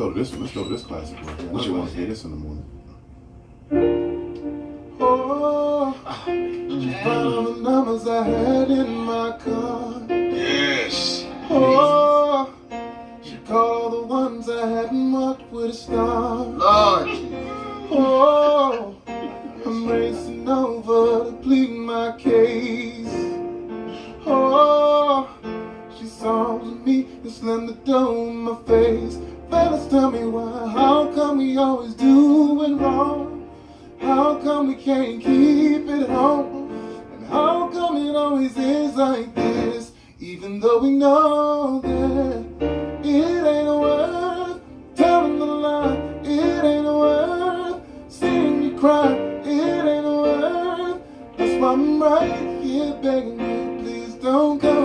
go to this one. Let's go to this classic one. Which know one? I hear this in the morning. Oh, she found all the numbers I had in my car. Yes. Oh, she called all the ones I hadn't marked with a star. Lord. Oh, I'm racing over to plead my case. Saw me and slammed the door in my face. Fellas, tell me why? How come we always doing wrong? How come we can't keep it home? And how come it always is like this? Even though we know that it ain't worth telling the lie, it ain't worth seeing you cry, it ain't worth. That's why I'm right here begging you, please don't go,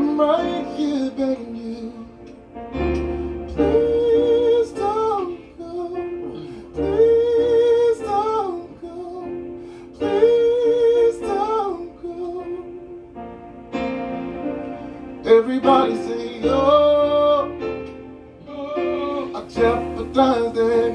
I'm right here begging you. Please don't go. Please don't go. Please don't go. Everybody say, oh, oh, I jeopardize their